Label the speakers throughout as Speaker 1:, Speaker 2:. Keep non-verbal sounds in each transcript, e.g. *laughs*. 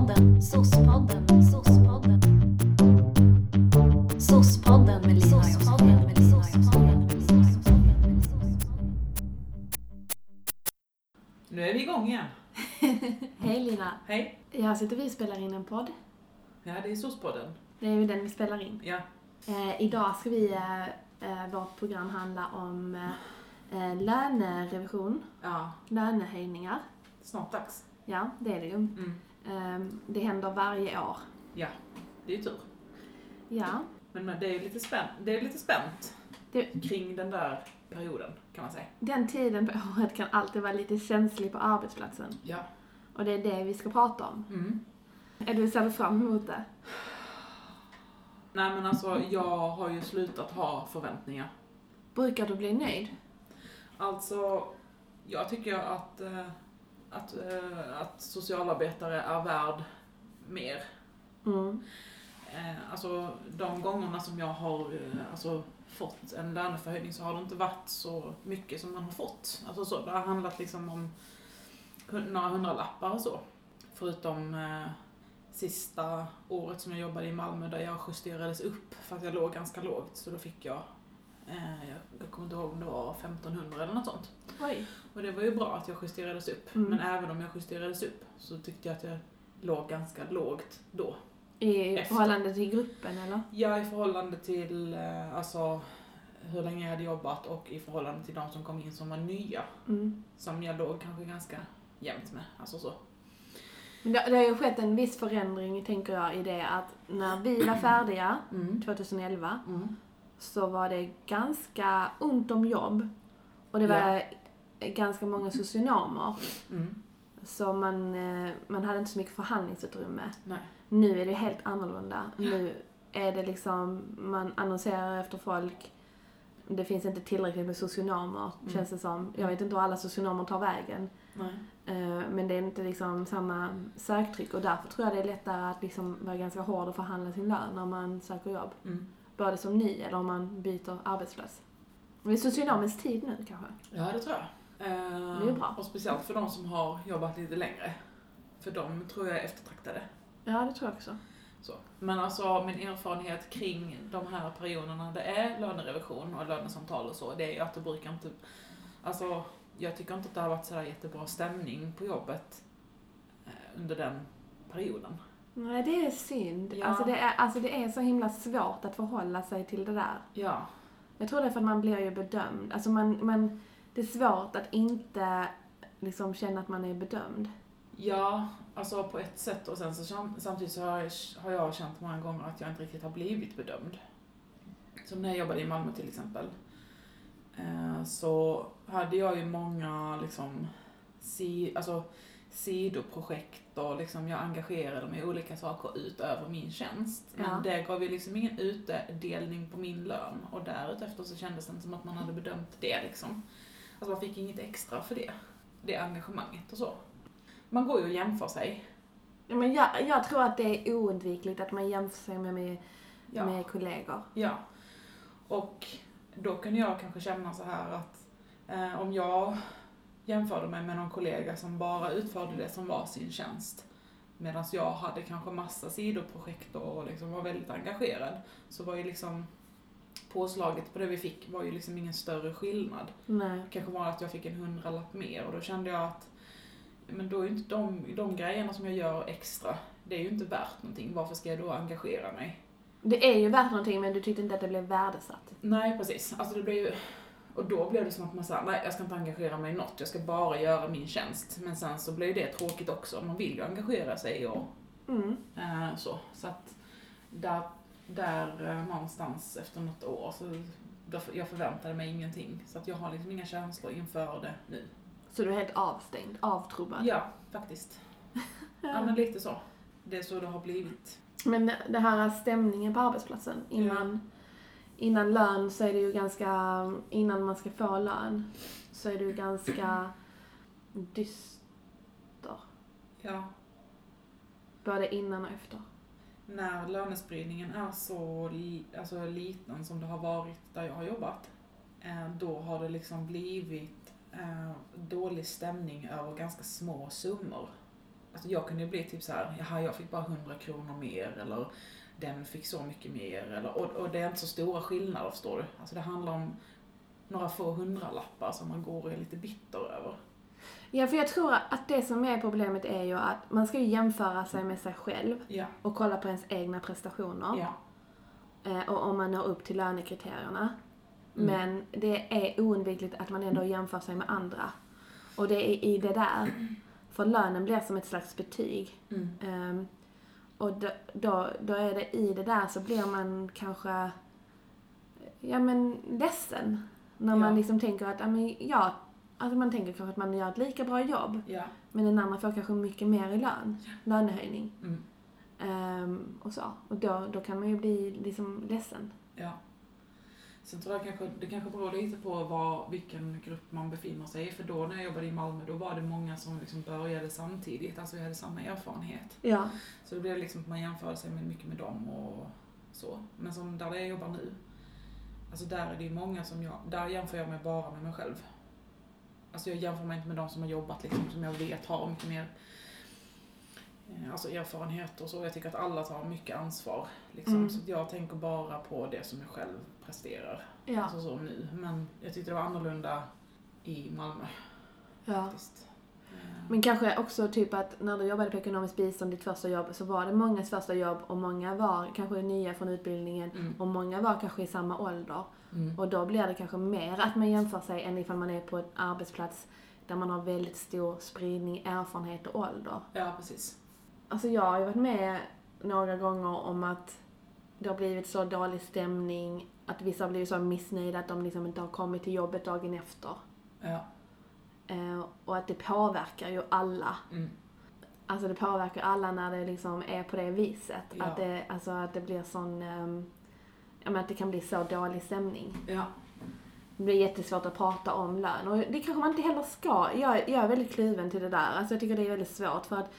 Speaker 1: Sospodden, sospodden, sospodden. Sospodden med Lina.
Speaker 2: Nu är vi igång igen. *laughs*
Speaker 3: Hej Lina!
Speaker 2: Hej.
Speaker 3: Här sitter vi och spelar in en podd.
Speaker 2: Ja, det är SOS-podden.
Speaker 3: Det är ju den vi spelar in.
Speaker 2: Ja.
Speaker 3: Eh, idag ska vi, eh, eh, vårt program handla om eh, eh, lönerevision,
Speaker 2: Ja,
Speaker 3: lönehöjningar.
Speaker 2: snart dags.
Speaker 3: Ja, det är det ju.
Speaker 2: Mm.
Speaker 3: Eh, det händer varje år.
Speaker 2: Ja, det är ju tur.
Speaker 3: Ja,
Speaker 2: Men det är ju lite spänt, det är lite spänt
Speaker 3: det,
Speaker 2: kring den där perioden, kan man säga.
Speaker 3: den tiden på året kan alltid vara lite känslig på arbetsplatsen.
Speaker 2: Ja.
Speaker 3: Och det är det vi ska prata om.
Speaker 2: Mm.
Speaker 3: Är du ser du fram emot det?
Speaker 2: Nej men alltså, jag har ju slutat ha förväntningar.
Speaker 3: Brukar du bli nöjd?
Speaker 2: Alltså, jag tycker att, eh, att, eh, att socialarbetare är värd mer.
Speaker 3: Mm.
Speaker 2: Eh, alltså de gångerna som jag har eh, alltså, fått en löneförhöjning så har det inte varit så mycket som man har fått. Alltså så, det har handlat liksom om några hundralappar och så. Förutom eh, sista året som jag jobbade i Malmö där jag justerades upp för att jag låg ganska lågt. Så då fick jag, jag, jag kommer inte ihåg om det var 1500 eller något sånt.
Speaker 3: Oj.
Speaker 2: Och det var ju bra att jag justerades upp.
Speaker 3: Mm.
Speaker 2: Men även om jag justerades upp så tyckte jag att jag låg ganska lågt då.
Speaker 3: I
Speaker 2: Efter.
Speaker 3: förhållande till gruppen eller?
Speaker 2: Ja, i förhållande till eh, alltså, hur länge jag hade jobbat och i förhållande till de som kom in som var nya.
Speaker 3: Mm.
Speaker 2: Som jag låg kanske ganska jämnt med. Alltså så.
Speaker 3: Men det, det har ju skett en viss förändring, tänker jag, i det att när vi var färdiga,
Speaker 2: Mm.
Speaker 3: 2011,
Speaker 2: Mm.
Speaker 3: Så var det ganska ont om jobb. Och det var ganska många socionomer.
Speaker 2: Mm.
Speaker 3: Så man, eh, man hade inte så mycket förhandlingsutrymme.
Speaker 2: Nej.
Speaker 3: Nu är det helt annorlunda. Nu är det liksom, man annonserar efter folk. Det finns inte tillräckligt med socionomer,
Speaker 2: Mm.
Speaker 3: känns det som. Jag vet inte hur alla socionomer tar vägen.
Speaker 2: Nej.
Speaker 3: Eh, Men det är inte liksom samma söktryck och därför tror jag det är lättare att liksom vara ganska hård och förhandla sin lön när man söker jobb.
Speaker 2: Mm.
Speaker 3: Både som ny eller om man byter arbetsplats. Det är socionomens tid nu kanske.
Speaker 2: Ja, det tror jag. Eh,
Speaker 3: Det är bra.
Speaker 2: Och speciellt för de som har jobbat lite längre. För de tror jag är eftertraktade.
Speaker 3: Ja, det tror jag också.
Speaker 2: Så. Men alltså min erfarenhet kring de här perioderna det är lönerevision och lönesamtal och så, det är ju att det brukar inte, alltså jag tycker inte att det har varit sådär jättebra stämning på jobbet eh, under den perioden.
Speaker 3: Nej, det är synd.
Speaker 2: Ja.
Speaker 3: Alltså, det är, alltså det är så himla svårt att förhålla sig till det där.
Speaker 2: Ja.
Speaker 3: Jag tror det är för att man blir ju bedömd. Alltså man, man, det är svårt att inte liksom känna att man är bedömd.
Speaker 2: Ja, alltså på ett sätt och sen så sam- samtidigt så har jag, har jag känt många gånger att jag inte riktigt har blivit bedömd. Som när jag jobbade i Malmö till exempel. Eh, så hade jag ju många liksom, si, alltså, sidoprojekt och liksom jag engagerade mig i olika saker utöver min tjänst. Men
Speaker 3: Ja.
Speaker 2: det gav ju liksom ingen utdelning på min lön och därefter så kändes det inte som att man hade bedömt det liksom. Alltså man fick inget extra för det. Det engagemanget och så. Man går ju och jämför sig.
Speaker 3: Ja, Men jag, jag tror att det är oundvikligt att man jämför sig med, med,
Speaker 2: Ja.
Speaker 3: med kollegor.
Speaker 2: Ja. Och då kan jag kanske känna så här att eh, om jag jämförde mig med någon kollega som bara utförde det som var sin tjänst medan jag hade kanske massa sidoprojekt och liksom var väldigt engagerad så var ju liksom påslaget på det vi fick var ju liksom ingen större skillnad.
Speaker 3: Nej.
Speaker 2: kanske var att jag fick en hundralapp mer och då kände jag att men då är ju inte de, de grejerna som jag gör extra, det är ju inte värt någonting. Varför ska jag då engagera mig?
Speaker 3: Det är ju värt någonting men du tyckte inte att det blev värdesatt.
Speaker 2: Nej, precis. Alltså det blev ju... Och då blev det som att man sa, nej jag ska inte engagera mig i något, jag ska bara göra min tjänst. Men sen så blev det tråkigt också, man vill ju engagera sig och
Speaker 3: Mm.
Speaker 2: eh, så. Så att där, där eh, någonstans efter något år så jag förväntade mig ingenting. Så att jag har liksom inga känslor inför det nu.
Speaker 3: Så du är helt avstängd, avtrubbad.
Speaker 2: Ja, faktiskt. *laughs* Ja, men lite så. Det är så det har blivit.
Speaker 3: Men det- här stämningen på arbetsplatsen innan, innan lön så är det ju ganska, innan man ska få lön så är det ju ganska dyster.
Speaker 2: Ja.
Speaker 3: Både innan och efter.
Speaker 2: När lönespridningen är så li, alltså, liten som det har varit där jag har jobbat, eh, då har det liksom blivit eh, dålig stämning över ganska små summor. Alltså jag kunde ju bli typ så här, jaha jag fick bara 100 kronor mer eller den fick så mycket mer. Eller, och, och det är inte så stora skillnader förstår du. Alltså det handlar om några få hundralappar som man går och är lite bitter över.
Speaker 3: Ja, för jag tror att det som är problemet är ju att man ska ju jämföra sig med sig själv
Speaker 2: Ja,
Speaker 3: och kolla på ens egna prestationer.
Speaker 2: ja,
Speaker 3: Eh, och om man når upp till lönekriterierna.
Speaker 2: Mm.
Speaker 3: Men det är oundvikligt att man ändå jämför sig med andra. Och det är i det där. För lönen blir som ett slags betyg.
Speaker 2: mm.
Speaker 3: Ehm, och då, då, då är det i det där så blir man kanske, ja men ledsen. När man
Speaker 2: Ja.
Speaker 3: liksom tänker att, ja men ja, alltså man tänker kanske att man gör ett lika bra jobb.
Speaker 2: ja.
Speaker 3: Men den andra får kanske mycket mer i lön, lönehöjning.
Speaker 2: Mm.
Speaker 3: Ehm, och så. Och då, då kan man ju bli liksom ledsen.
Speaker 2: Ja. Sen tror jag kanske, det kanske beror lite på vad, vilken grupp man befinner sig i. För då när jag jobbade i Malmö, då var det många som liksom började samtidigt. Alltså vi hade samma erfarenhet.
Speaker 3: Ja.
Speaker 2: Så det blev liksom att man jämförde sig med, mycket med dem och så. Men som där jag jobbar nu, alltså där är det ju många som jag, där jämför jag mig bara med mig själv. Alltså jag jämför mig inte med de som har jobbat liksom, som jag vet har mycket mer Alltså erfarenhet och så. Jag tycker att alla tar mycket ansvar. Liksom.
Speaker 3: Mm.
Speaker 2: Så jag tänker bara på det som jag själv presterar.
Speaker 3: Ja.
Speaker 2: Alltså så nu. Men jag tyckte det var annorlunda i Malmö
Speaker 3: ja.
Speaker 2: faktiskt. Eh,
Speaker 3: Men kanske också typ att när du jobbade på ekonomiskt bistånd, ditt första jobb, så var det mångas första jobb och många var kanske nya från utbildningen
Speaker 2: Mm.
Speaker 3: och många var kanske i samma ålder.
Speaker 2: Mm.
Speaker 3: Och då blir det kanske mer att man jämför sig än ifall man är på en arbetsplats där man har väldigt stor spridning, erfarenhet och ålder.
Speaker 2: Ja, precis.
Speaker 3: Alltså jag har ju varit med några gånger om att det har blivit så dålig stämning att vissa har blivit så missnöjda att de liksom inte har kommit till jobbet dagen efter.
Speaker 2: Ja.
Speaker 3: Eh, och att det påverkar ju alla.
Speaker 2: Mm.
Speaker 3: Alltså det påverkar alla när det liksom är på det viset.
Speaker 2: Ja.
Speaker 3: Att, det, alltså att det blir sån, ehm, ja men att det kan bli så dålig stämning.
Speaker 2: Ja.
Speaker 3: Det blir jättesvårt att prata om lön och det kanske man inte heller ska. Jag, jag är väldigt kluven till det där. Alltså jag tycker det är väldigt svårt för att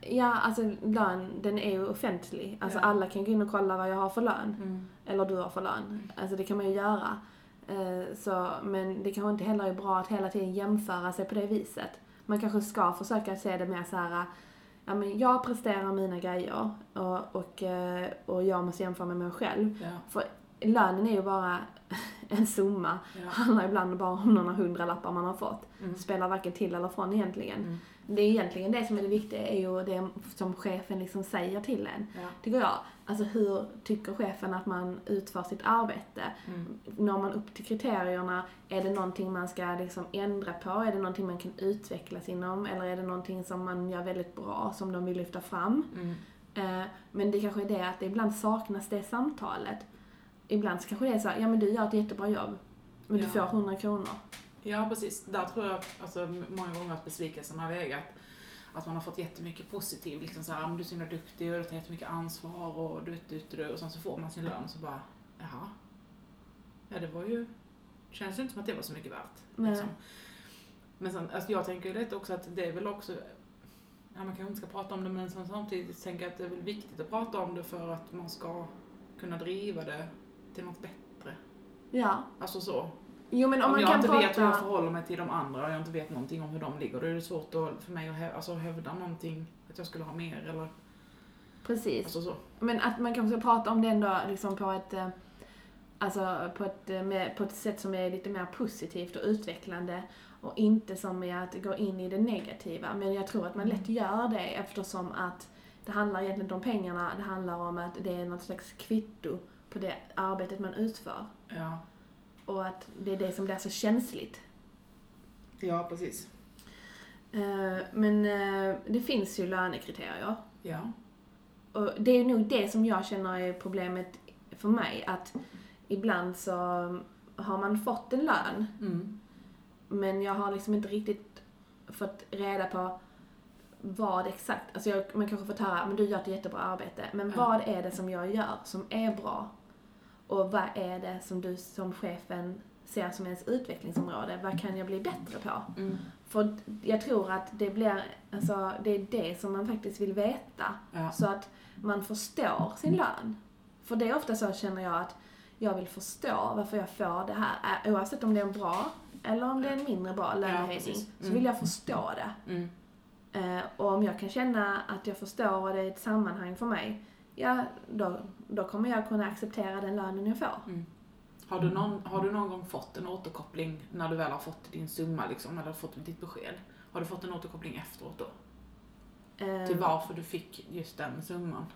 Speaker 3: Ja, alltså lön, den är ju offentlig. Alltså
Speaker 2: Ja.
Speaker 3: alla kan gå in och kolla vad jag har för lön.
Speaker 2: Mm.
Speaker 3: Eller du har för lön. Alltså det kan man ju göra. Eh, så, men det kanske inte heller är bra att hela tiden jämföra sig på det viset. Man kanske ska försöka se det mer så här. Ja, men jag presterar mina grejer och, och, eh, och jag måste jämföra med mig själv.
Speaker 2: Ja.
Speaker 3: För lönen är ju bara *laughs* en summa.
Speaker 2: Ja.
Speaker 3: handlar ibland bara om några hundralappar man har fått.
Speaker 2: Mm.
Speaker 3: Spelar varken till eller från egentligen.
Speaker 2: Mm.
Speaker 3: Det är egentligen det som är det viktiga, är ju det som chefen liksom säger till en.
Speaker 2: Ja.
Speaker 3: Tycker jag. Alltså hur tycker chefen att man utför sitt arbete?
Speaker 2: Mm.
Speaker 3: Når man upp till kriterierna? Är det någonting man ska liksom ändra på? Är det någonting man kan utvecklas inom? Eller är det någonting som man gör väldigt bra, som de vill lyfta fram?
Speaker 2: Mm.
Speaker 3: Eh, men det kanske är det att det ibland saknas det samtalet. Ibland så kanske det är så här, ja men du gör ett jättebra jobb, men
Speaker 2: Ja.
Speaker 3: du får 100 kronor.
Speaker 2: Ja, precis. Där tror jag alltså, många gånger att besvikelsen har vägat. Att man har fått jättemycket positivt. Liksom så här, "Ah, du är så himla duktig och du tar jättemycket ansvar och du, du, du, du. Och sen så får man sin lön så bara, jaha. Ja, det var ju... Känns ju inte som att det var så mycket värt. Liksom. Men sen, alltså jag tänker lite också att det är väl också... Ja, man kanske inte ska prata om det, men samtidigt tänker jag att det är väl viktigt att prata om det för att man ska kunna driva det till något bättre.
Speaker 3: Ja.
Speaker 2: Alltså så.
Speaker 3: Jo men om,
Speaker 2: Om,
Speaker 3: man
Speaker 2: jag
Speaker 3: kan
Speaker 2: inte
Speaker 3: prata...
Speaker 2: vet hur jag förhåller mig till de andra och jag inte vet någonting om hur de ligger, då är det svårt att, för mig att häv, alltså, hävda någonting, att jag skulle ha mer eller
Speaker 3: Precis.
Speaker 2: alltså så.
Speaker 3: Men att man kanske ska prata om det ändå liksom på ett, eh, alltså på ett, eh, med, på ett sätt som är lite mer positivt och utvecklande och inte som är att gå in i det negativa. Men jag tror att man lätt gör det eftersom att det handlar egentligen inte om pengarna, det handlar om att det är något slags kvitto på det arbetet man utför.
Speaker 2: Ja.
Speaker 3: Och att det är det som blir så känsligt.
Speaker 2: Ja, precis.
Speaker 3: Eh, Men eh, det finns ju lönekriterier.
Speaker 2: Ja.
Speaker 3: Och det är nog det som jag känner är problemet för mig. Att ibland så har man fått en lön,
Speaker 2: Mm.
Speaker 3: men jag har liksom inte riktigt fått reda på vad exakt, alltså jag, man kanske fått höra, men du gör ett jättebra arbete, men
Speaker 2: Ja.
Speaker 3: vad är det som jag gör som är bra? Och vad är det som du som chefen ser som ens utvecklingsområde? Vad kan jag bli bättre på?
Speaker 2: Mm.
Speaker 3: För jag tror att det blir, alltså det är det som man faktiskt vill veta.
Speaker 2: Ja.
Speaker 3: Så att man förstår sin lön. För det är ofta så känner jag att jag vill förstå varför jag får det här. Oavsett om det är en bra eller om det är en mindre bra lönehöjning.
Speaker 2: precis.
Speaker 3: Så
Speaker 2: Mm.
Speaker 3: vill jag förstå det.
Speaker 2: Mm.
Speaker 3: Eh, och om jag kan känna att jag förstår vad det är ett sammanhang för mig, ja, då, då kommer jag kunna acceptera den lönen jag får.
Speaker 2: Mm. Har, du någon, har du någon gång fått en återkoppling när du väl har fått din summa liksom, eller fått ditt besked? Har du fått en återkoppling efteråt då?
Speaker 3: Eh,
Speaker 2: Till varför du fick just den summan?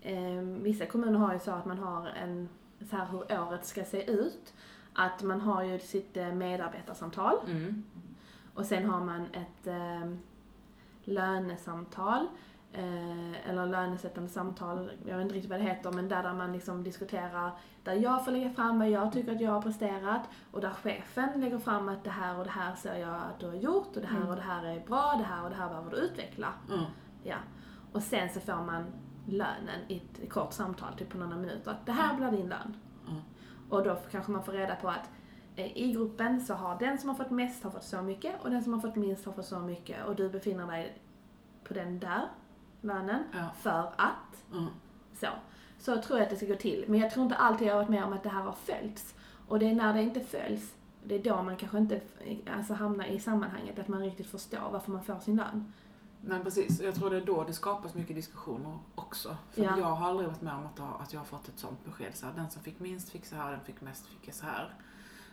Speaker 3: Eh, vissa kommuner har ju så att man har en, så här hur året ska se ut. Att man har ju sitt eh, medarbetarsamtal
Speaker 2: Mm.
Speaker 3: och sen har man ett eh, lönesamtal. Eh, eller lönesättande samtal, jag vet inte riktigt vad det heter, men där, där man liksom diskuterar, där jag får lägga fram vad jag tycker att jag har presterat och där chefen lägger fram att det här och det här ser jag att du har gjort och det här
Speaker 2: Mm.
Speaker 3: och det här är bra, det här och det här behöver du utveckla.
Speaker 2: Mm.
Speaker 3: Ja. Och sen så får man lönen i ett kort samtal, typ på några minuter. Att det här blir din lön.
Speaker 2: Mm.
Speaker 3: Och då kanske man får reda på att eh, i gruppen så har den som har fått mest har fått så mycket och den som har fått minst har fått så mycket och du befinner dig på den där lönen
Speaker 2: Ja.
Speaker 3: för att
Speaker 2: Mm.
Speaker 3: så. Så tror jag att det ska gå till. Men jag tror inte alltid jag har varit med om att det här har följts. Och det är när det inte följs, det är då man kanske inte alltså, hamnar i sammanhanget, att man riktigt förstår varför man får sin lön.
Speaker 2: Men precis, jag tror det är då det skapas mycket diskussioner också. För
Speaker 3: Ja.
Speaker 2: jag har aldrig varit med om att, ha, att jag har fått ett sånt besked. Så här, den som fick minst fick så här, den fick mest fick så här.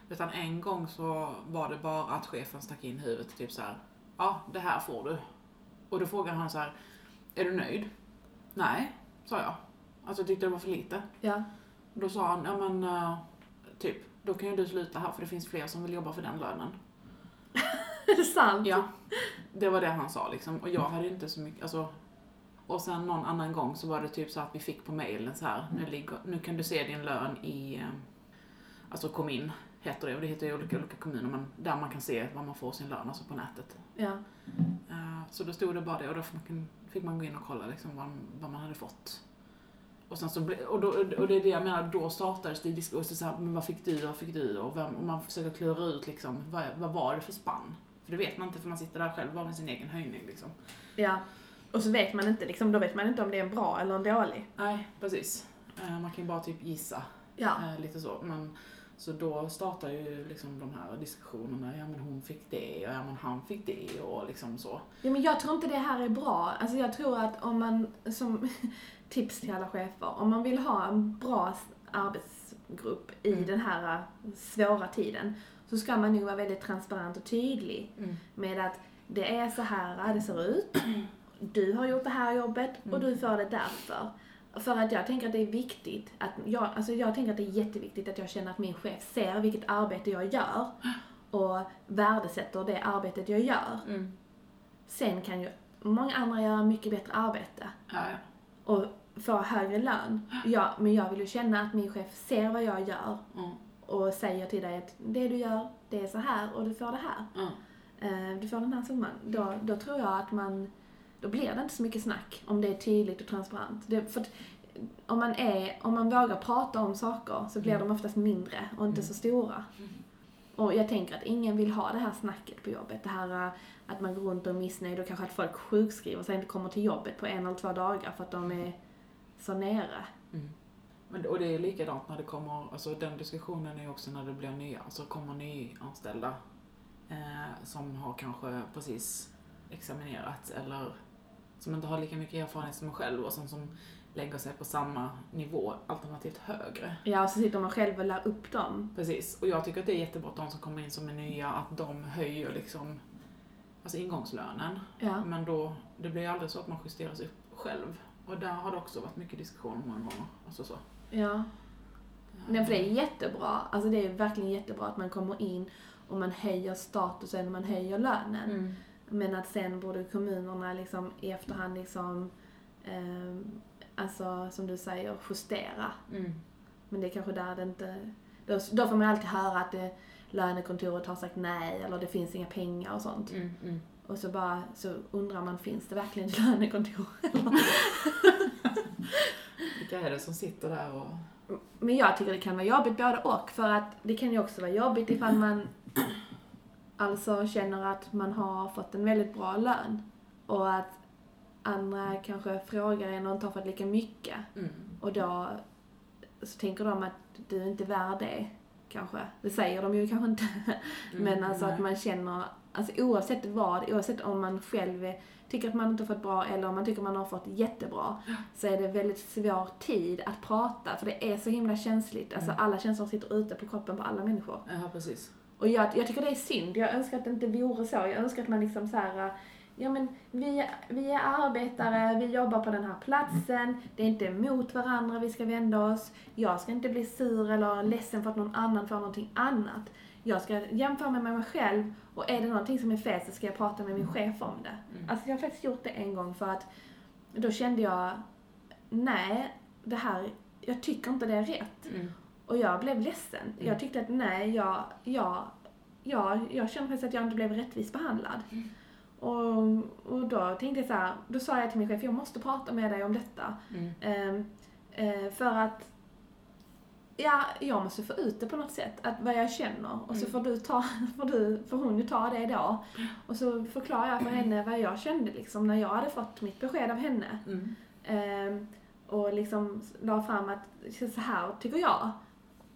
Speaker 2: Utan en gång så var det bara att chefen stack in huvudet typ så här. Ja, det här får du. Och då frågade han så här, är du nöjd? Nej, sa jag. Alltså jag tyckte det var för lite.
Speaker 3: Ja.
Speaker 2: Då sa han, ja men eh, typ, då kan ju du sluta här för det finns fler som vill jobba för den lönen. *laughs*
Speaker 3: Är det sant?
Speaker 2: Ja, det var det han sa liksom. Och jag hade inte så mycket, alltså. Och sen någon annan gång så var det typ så att vi fick på mailen så här, nu, ligger, nu kan du se din lön i, eh, alltså kom in, heter det, och det heter ju olika, olika kommuner, men där man kan se var man får sin lön, alltså på nätet.
Speaker 3: Ja.
Speaker 2: Eh, Så då stod det bara det och då fick man, gå in och kolla liksom vad, vad man hade fått. Och, sen så ble, och, då, och det är det jag menar, då startades det diskussioner, så här, men vad fick du, vad fick du? Och, vem, och man försöker klura ut liksom, vad, vad var det för spann? För det vet man inte för man sitter där själv bara med sin egen höjning liksom.
Speaker 3: Ja. Och så vet man inte, liksom, då vet man inte om det är en bra eller en dålig.
Speaker 2: Nej, precis. Eh, Man kan ju bara typ gissa,
Speaker 3: Ja.
Speaker 2: eh, lite så. Men, så då startar ju liksom de här diskussionerna, ja men hon fick det och ja men han fick det och liksom så.
Speaker 3: ja. men jag tror inte det här är bra. Alltså jag tror att om man, som *laughs* tips till alla chefer, om man vill ha en bra arbetsgrupp i
Speaker 2: Mm.
Speaker 3: den här eh, svåra tiden, så ska man nog vara väldigt transparent och tydlig med att det är så här det ser ut. *clears throat* Du har gjort det här jobbet och
Speaker 2: Mm.
Speaker 3: du får det därför. För att jag tänker att det är viktigt att, jag, alltså jag tänker att det är jätteviktigt att jag känner att min chef ser vilket arbete jag gör och värdesätter det arbetet jag gör.
Speaker 2: Mm.
Speaker 3: Sen kan ju många andra göra mycket bättre arbete
Speaker 2: Ja, ja.
Speaker 3: och få högre lön. Ja, men jag vill ju känna att min chef ser vad jag gör
Speaker 2: Mm.
Speaker 3: och säger till dig att det du gör, det är så här och du får det här.
Speaker 2: Mm.
Speaker 3: Eh, du får den här summan. Då, då tror jag att man, då blir det inte så mycket snack om det är tydligt och transparent. Det, för om man, är, om man vågar prata om saker så blir
Speaker 2: Mm.
Speaker 3: de oftast mindre och inte så stora. Och jag tänker att ingen vill ha det här snacket på jobbet. Det här eh, att man går runt och är missnöjd och kanske att folk sjukskriver sig och inte kommer till jobbet på en eller två dagar för att de är så nere.
Speaker 2: Mm. Men, och det är likadant när det kommer, alltså den diskussionen är också när det blir nya, alltså kommer nyanställda eh, som har kanske precis examinerat eller som inte har lika mycket erfarenhet som en själv och som, som lägger sig på samma nivå, alternativt högre.
Speaker 3: Ja, och så sitter man själv och lär upp dem.
Speaker 2: Precis, och jag tycker att det är jättebra att de som kommer in som är nya, att de höjer liksom alltså ingångslönen.
Speaker 3: Ja.
Speaker 2: Men då, det blir ju aldrig så att man justeras upp själv. Och där har det också varit mycket diskussion många gånger. Alltså så.
Speaker 3: Ja. Nej, för det är jättebra. Alltså det är verkligen jättebra att man kommer in och man höjer statusen och man höjer lönen.
Speaker 2: Mm.
Speaker 3: Men att sen borde kommunerna liksom i efterhand liksom, ehm, alltså som du säger, justera.
Speaker 2: Mm.
Speaker 3: Men det är kanske där det inte... Då, då får man alltid höra att det, lönekontoret har sagt nej eller det finns inga pengar och sånt.
Speaker 2: Mm. Mm.
Speaker 3: Och så bara så undrar man, finns det verkligen ett *laughs* lönekontor?
Speaker 2: Vilka är det som sitter där och...
Speaker 3: Men jag tycker det kan vara jobbigt både och. För att det kan ju också vara jobbigt ifall man alltså känner att man har fått en väldigt bra lön. Och att andra kanske frågar en och inte har fått lika mycket.
Speaker 2: Mm.
Speaker 3: Och då så tänker de att du inte är värd det, kanske. Det säger de ju *laughs* kanske inte. Men alltså att
Speaker 2: nej.
Speaker 3: man känner Alltså oavsett vad, oavsett om man själv tycker att man inte har fått bra eller om man tycker man har fått jättebra, så är det väldigt svår tid att prata för det är så himla känsligt. Alltså alla känslor sitter ute på kroppen på alla människor.
Speaker 2: Ja, precis.
Speaker 3: Och jag, jag tycker det är synd. Jag önskar att det inte vore så. Jag önskar att man liksom så här, ja men vi, vi är arbetare, vi jobbar på den här platsen, det är inte mot varandra vi ska vända oss. Jag ska inte bli sur eller ledsen för att någon annan får någonting annat. Jag ska jämföra mig med mig själv och är det någonting som är fel så ska jag prata med min chef om det. Alltså jag har faktiskt gjort det en gång för att då kände jag, nej, det här, jag tycker inte det är rätt.
Speaker 2: Mm.
Speaker 3: Och jag blev ledsen. Jag tyckte att nej, jag, jag, jag, jag kände faktiskt att jag inte blev rättvist behandlad. Och, och då tänkte jag så här, då sa jag till min chef, jag måste prata med dig om detta.
Speaker 2: Mm.
Speaker 3: Ehm, eh, för att Ja, jag måste få ut det på något sätt, att vad jag känner. Och så får du ta, *laughs* får, du, får hon ju ta det då. Och så förklarar jag för henne vad jag kände liksom när jag hade fått mitt besked av henne.
Speaker 2: Mm.
Speaker 3: Ehm, och liksom la fram att så här tycker jag.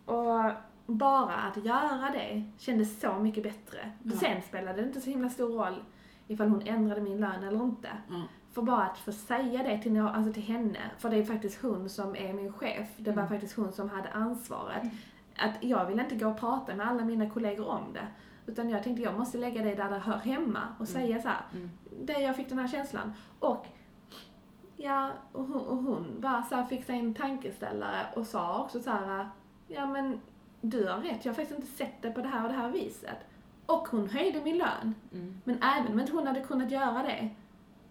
Speaker 3: Och bara att göra det kändes så mycket bättre.
Speaker 2: Ja.
Speaker 3: Sen spelade det inte så himla stor roll ifall hon ändrade min lön eller inte.
Speaker 2: Ja.
Speaker 3: För bara att få säga det till, nå- alltså till henne, för det är faktiskt hon som är min chef. Det var
Speaker 2: Mm.
Speaker 3: faktiskt hon som hade ansvaret. Att jag vill inte gå och prata med alla mina kollegor om det. Utan jag tänkte jag måste lägga det där det hör hemma och säga så här.
Speaker 2: Mm.
Speaker 3: Det jag fick den här känslan. Och ja, och hon, och hon bara så fick sig en tankeställare och sa också så här. Ja men du har rätt, jag har faktiskt inte sett det på det här och det här viset. Och hon höjde min lön.
Speaker 2: Mm.
Speaker 3: Men även om inte hon hade kunnat göra det,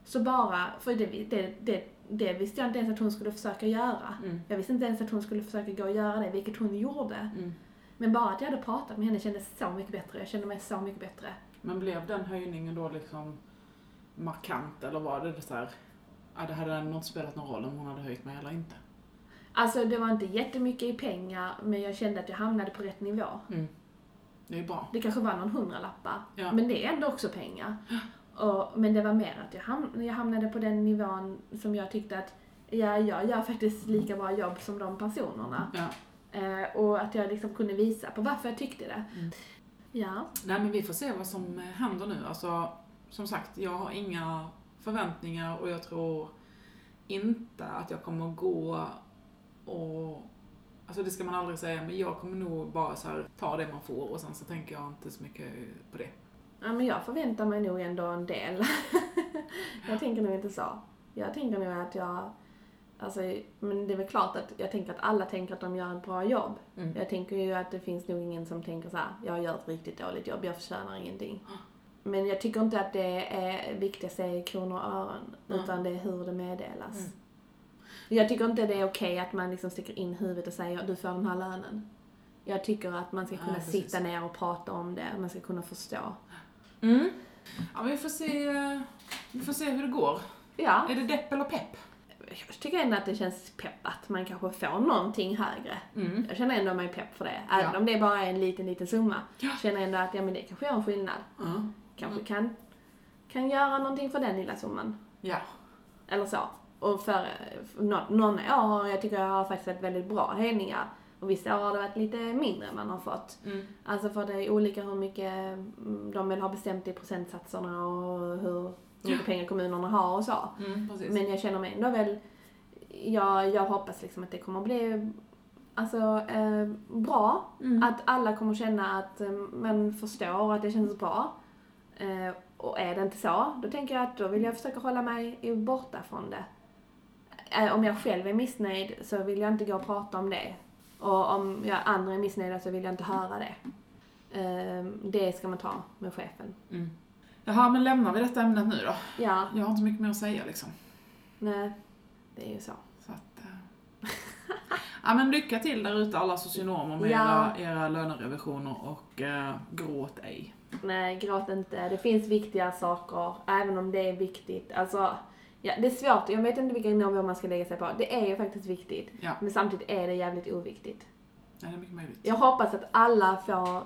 Speaker 3: så bara, för det, det, det, det visste jag inte ens att hon skulle försöka göra.
Speaker 2: Mm.
Speaker 3: Jag visste inte ens att hon skulle försöka gå och göra det, vilket hon gjorde.
Speaker 2: Mm.
Speaker 3: Men bara att jag hade pratat med henne kändes så mycket bättre. Jag kände mig så mycket bättre.
Speaker 2: Men blev den höjningen då liksom markant eller var det så här, ja, det hade nog inte spelat någon roll om hon hade höjt mig eller inte?
Speaker 3: Alltså det var inte jättemycket i pengar, men jag kände att jag hamnade på rätt nivå.
Speaker 2: Mm. Det är bra.
Speaker 3: Det kanske var någon hundralappar,
Speaker 2: Ja.
Speaker 3: men det är ändå också pengar. *gasps* Och, men det var mer att jag, ham jag hamnade på den nivån som jag tyckte att ja, jag gör faktiskt lika bra jobb som de personerna.
Speaker 2: Ja.
Speaker 3: Eh, och att jag liksom kunde visa på varför jag tyckte det.
Speaker 2: Mm.
Speaker 3: Ja.
Speaker 2: Nej men vi får se vad som händer nu. Alltså, som sagt, jag har inga förväntningar och jag tror inte att jag kommer gå och Alltså det ska man aldrig säga, men jag kommer nog bara så här, ta det man får och sen så tänker jag inte så mycket på det.
Speaker 3: ja, men jag förväntar mig nog ändå en del. *laughs* jag tänker nog inte så. Jag tänker nog att jag, alltså, men det är väl klart att jag tänker att alla tänker att de gör ett bra jobb.
Speaker 2: Mm.
Speaker 3: Jag tänker ju att det finns nog ingen som tänker så här, jag gör ett riktigt dåligt jobb, jag förtjänar ingenting. Men jag tycker inte att det är viktigast är kronor och ören,
Speaker 2: Mm.
Speaker 3: utan det är hur det meddelas.
Speaker 2: Mm.
Speaker 3: Jag tycker inte det är okej att man liksom sticker in huvudet och säger du får den här lönen. Jag tycker att man ska
Speaker 2: Ja,
Speaker 3: kunna
Speaker 2: precis.
Speaker 3: sitta ner och prata om det, man ska kunna förstå.
Speaker 2: Mm. Ja, vi får se, vi får se hur det går.
Speaker 3: Ja,
Speaker 2: Är det depp eller pepp?
Speaker 3: jag tycker ändå att det känns pepp att man kanske får någonting högre.
Speaker 2: Mm.
Speaker 3: Jag känner ändå mig pepp för det. Även
Speaker 2: Ja.
Speaker 3: om det bara är en liten, liten summa.
Speaker 2: Ja.
Speaker 3: Jag känner ändå att ja, men det kanske gör en skillnad.
Speaker 2: Ja.
Speaker 3: Kanske kan, kan göra någonting för den lilla summan.
Speaker 2: Ja.
Speaker 3: Eller så. Och för, för nå- någon år jag tycker jag har faktiskt varit väldigt bra höjningar. Och vissa år har det varit lite mindre man har fått.
Speaker 2: Mm.
Speaker 3: Alltså för det är olika hur mycket mm, de vill ha bestämt i procentsatserna och hur mycket pengar kommunerna har och så.
Speaker 2: Mm.
Speaker 3: Men jag känner mig ändå väl, jag, jag hoppas liksom att det kommer bli alltså, eh, bra.
Speaker 2: Mm.
Speaker 3: Att alla kommer känna att eh, man förstår att det känns bra. Eh, och är det inte så, då tänker jag att då vill jag försöka hålla mig borta från det. Eh, om jag själv är missnöjd så vill jag inte gå och prata om det. Och om jag andra är missnöjda så vill jag inte höra det. Eh, det ska man ta med chefen.
Speaker 2: Mm. Jaha, men lämnar vi detta ämnet nu då?
Speaker 3: Ja,
Speaker 2: Jag har inte mycket mer att säga liksom.
Speaker 3: nej, det är ju så.
Speaker 2: Så att, eh. *laughs* ja men lycka till där ute alla socionomer med
Speaker 3: Ja.
Speaker 2: era, era lönerevisioner och eh, gråt ej.
Speaker 3: Nej, gråt inte. Det finns viktiga saker, även om det är viktigt. Alltså, ja, det är svårt. Jag vet inte vilken nivå man ska lägga sig på. Det är ju faktiskt viktigt.
Speaker 2: Ja,
Speaker 3: Men samtidigt är det jävligt oviktigt.
Speaker 2: nej, det är mycket möjligt.
Speaker 3: Jag hoppas att alla får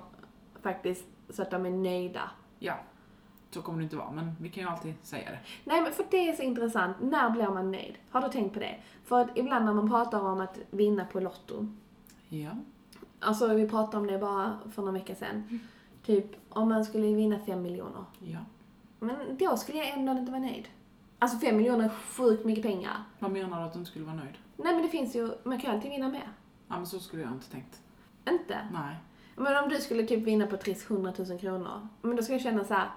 Speaker 3: faktiskt så att de är nöjda.
Speaker 2: Ja, så kommer det inte vara, men vi kan ju alltid säga det.
Speaker 3: Nej, men för det är så intressant. När blir man nöjd? Har du tänkt på det? För att ibland när man pratar om att vinna på Lotto.
Speaker 2: Ja.
Speaker 3: Alltså, vi pratade om det bara för några veckor sedan. Typ om man skulle vinna fem miljoner.
Speaker 2: Ja.
Speaker 3: Men då skulle jag ändå inte vara nöjd. Alltså fem miljoner är sjukt mycket pengar.
Speaker 2: Vad menar du att du inte skulle vara nöjd?
Speaker 3: Nej men det finns ju, man kan ju alltid vinna mer.
Speaker 2: Ja, men så skulle jag inte tänkt.
Speaker 3: Inte?
Speaker 2: Nej.
Speaker 3: Men om du skulle typ vinna på Triss 100 000 kronor. Men då skulle jag känna så här: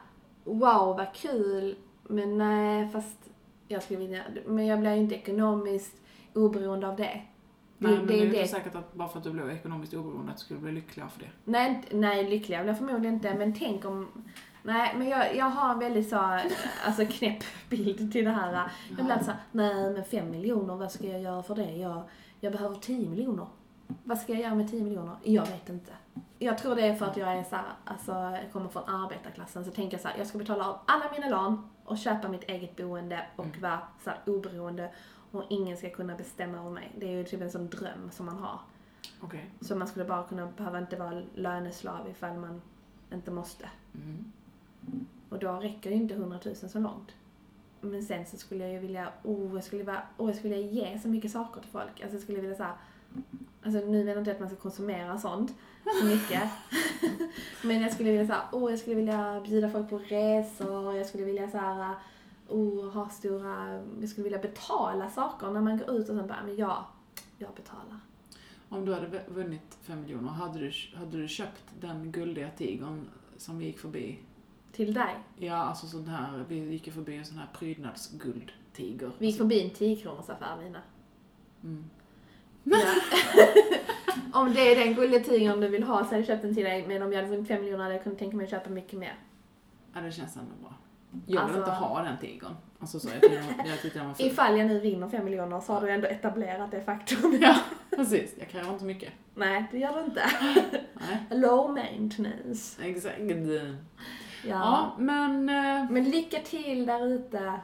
Speaker 3: wow vad kul. Men nej fast jag skulle vinna. Men jag blir ju inte ekonomiskt oberoende av det. Det,
Speaker 2: Nej, men det, är
Speaker 3: det.
Speaker 2: inte säkert att bara för att du blev ekonomiskt oberoende att du skulle bli lyckligare för det.
Speaker 3: Nej, nej lyckliga blir jag förmodligen inte. Men tänk om... Nej, men jag, jag har en väldigt så, alltså knäpp bild till det här. Jag blir alltid så här, nej men fem miljoner, vad ska jag göra för det? Jag, jag behöver tio miljoner. Vad ska jag göra med tio miljoner? Jag vet inte. Jag tror det är för att jag är så här, alltså, jag kommer från arbetarklassen, så tänker jag så här, jag ska betala av alla mina lån och köpa mitt eget boende och
Speaker 2: Mm.
Speaker 3: vara så här, oberoende och ingen ska kunna bestämma över mig. Det är ju typ en sån dröm som man har.
Speaker 2: Okej.
Speaker 3: Så man skulle bara kunna, behöva inte vara löneslav ifall man inte måste.
Speaker 2: Mm.
Speaker 3: Och då räcker ju inte 100 000 så långt. Men sen så skulle jag ju vilja, oh, jag skulle, bara, oh, jag skulle vilja ge så mycket saker till folk. Alltså jag skulle vilja säga, alltså nu menar jag inte att man ska konsumera sånt så mycket. *laughs* Men jag skulle vilja säga, oh, jag skulle vilja bjuda folk på resor, jag skulle vilja såhär, oh, ha stora, jag skulle vilja betala saker när man går ut och sen bara, men ja, jag betalar.
Speaker 2: Om du hade vunnit fem miljoner, hade du, hade du köpt den guldiga tigern som vi gick förbi?
Speaker 3: Till dig.
Speaker 2: Ja, alltså sån här, vi gick ju förbi en sån här prydnadsguldtiger.
Speaker 3: Vi gick förbi en 10 kronors affär Lina.
Speaker 2: Mm.
Speaker 3: Ja. *laughs* om det är den gulliga tigern du vill ha så hade jag köpt den till dig. Men om jag hade vunnit 5 miljoner hade jag kunnat tänka mig att köpa mycket mer.
Speaker 2: Ja, det känns ändå bra. Jag vill
Speaker 3: Alltså-
Speaker 2: inte ha den tigern. Alltså så, jag tyckte, jag tyckte den var ful.
Speaker 3: Ifall jag nu vinner 5 miljoner så har du ändå etablerat det faktum.
Speaker 2: Ja, precis. Jag kräver inte mycket.
Speaker 3: Nej, det gör du inte.
Speaker 2: Nej, *laughs*
Speaker 3: Low maintenance.
Speaker 2: exakt.
Speaker 3: Ja.
Speaker 2: Ja, men... eh,
Speaker 3: Men lycka till där ute.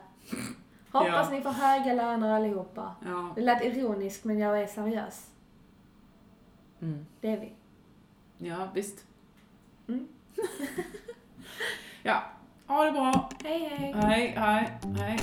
Speaker 3: Hoppas
Speaker 2: Ja.
Speaker 3: ni får höga löner allihopa.
Speaker 2: Ja.
Speaker 3: Det lät ironiskt men jag är seriös.
Speaker 2: Mm.
Speaker 3: Det är vi.
Speaker 2: Ja, visst.
Speaker 3: Mm. *laughs*
Speaker 2: ja, ha det bra.
Speaker 3: Hej hej!
Speaker 2: Hej, hej, hej.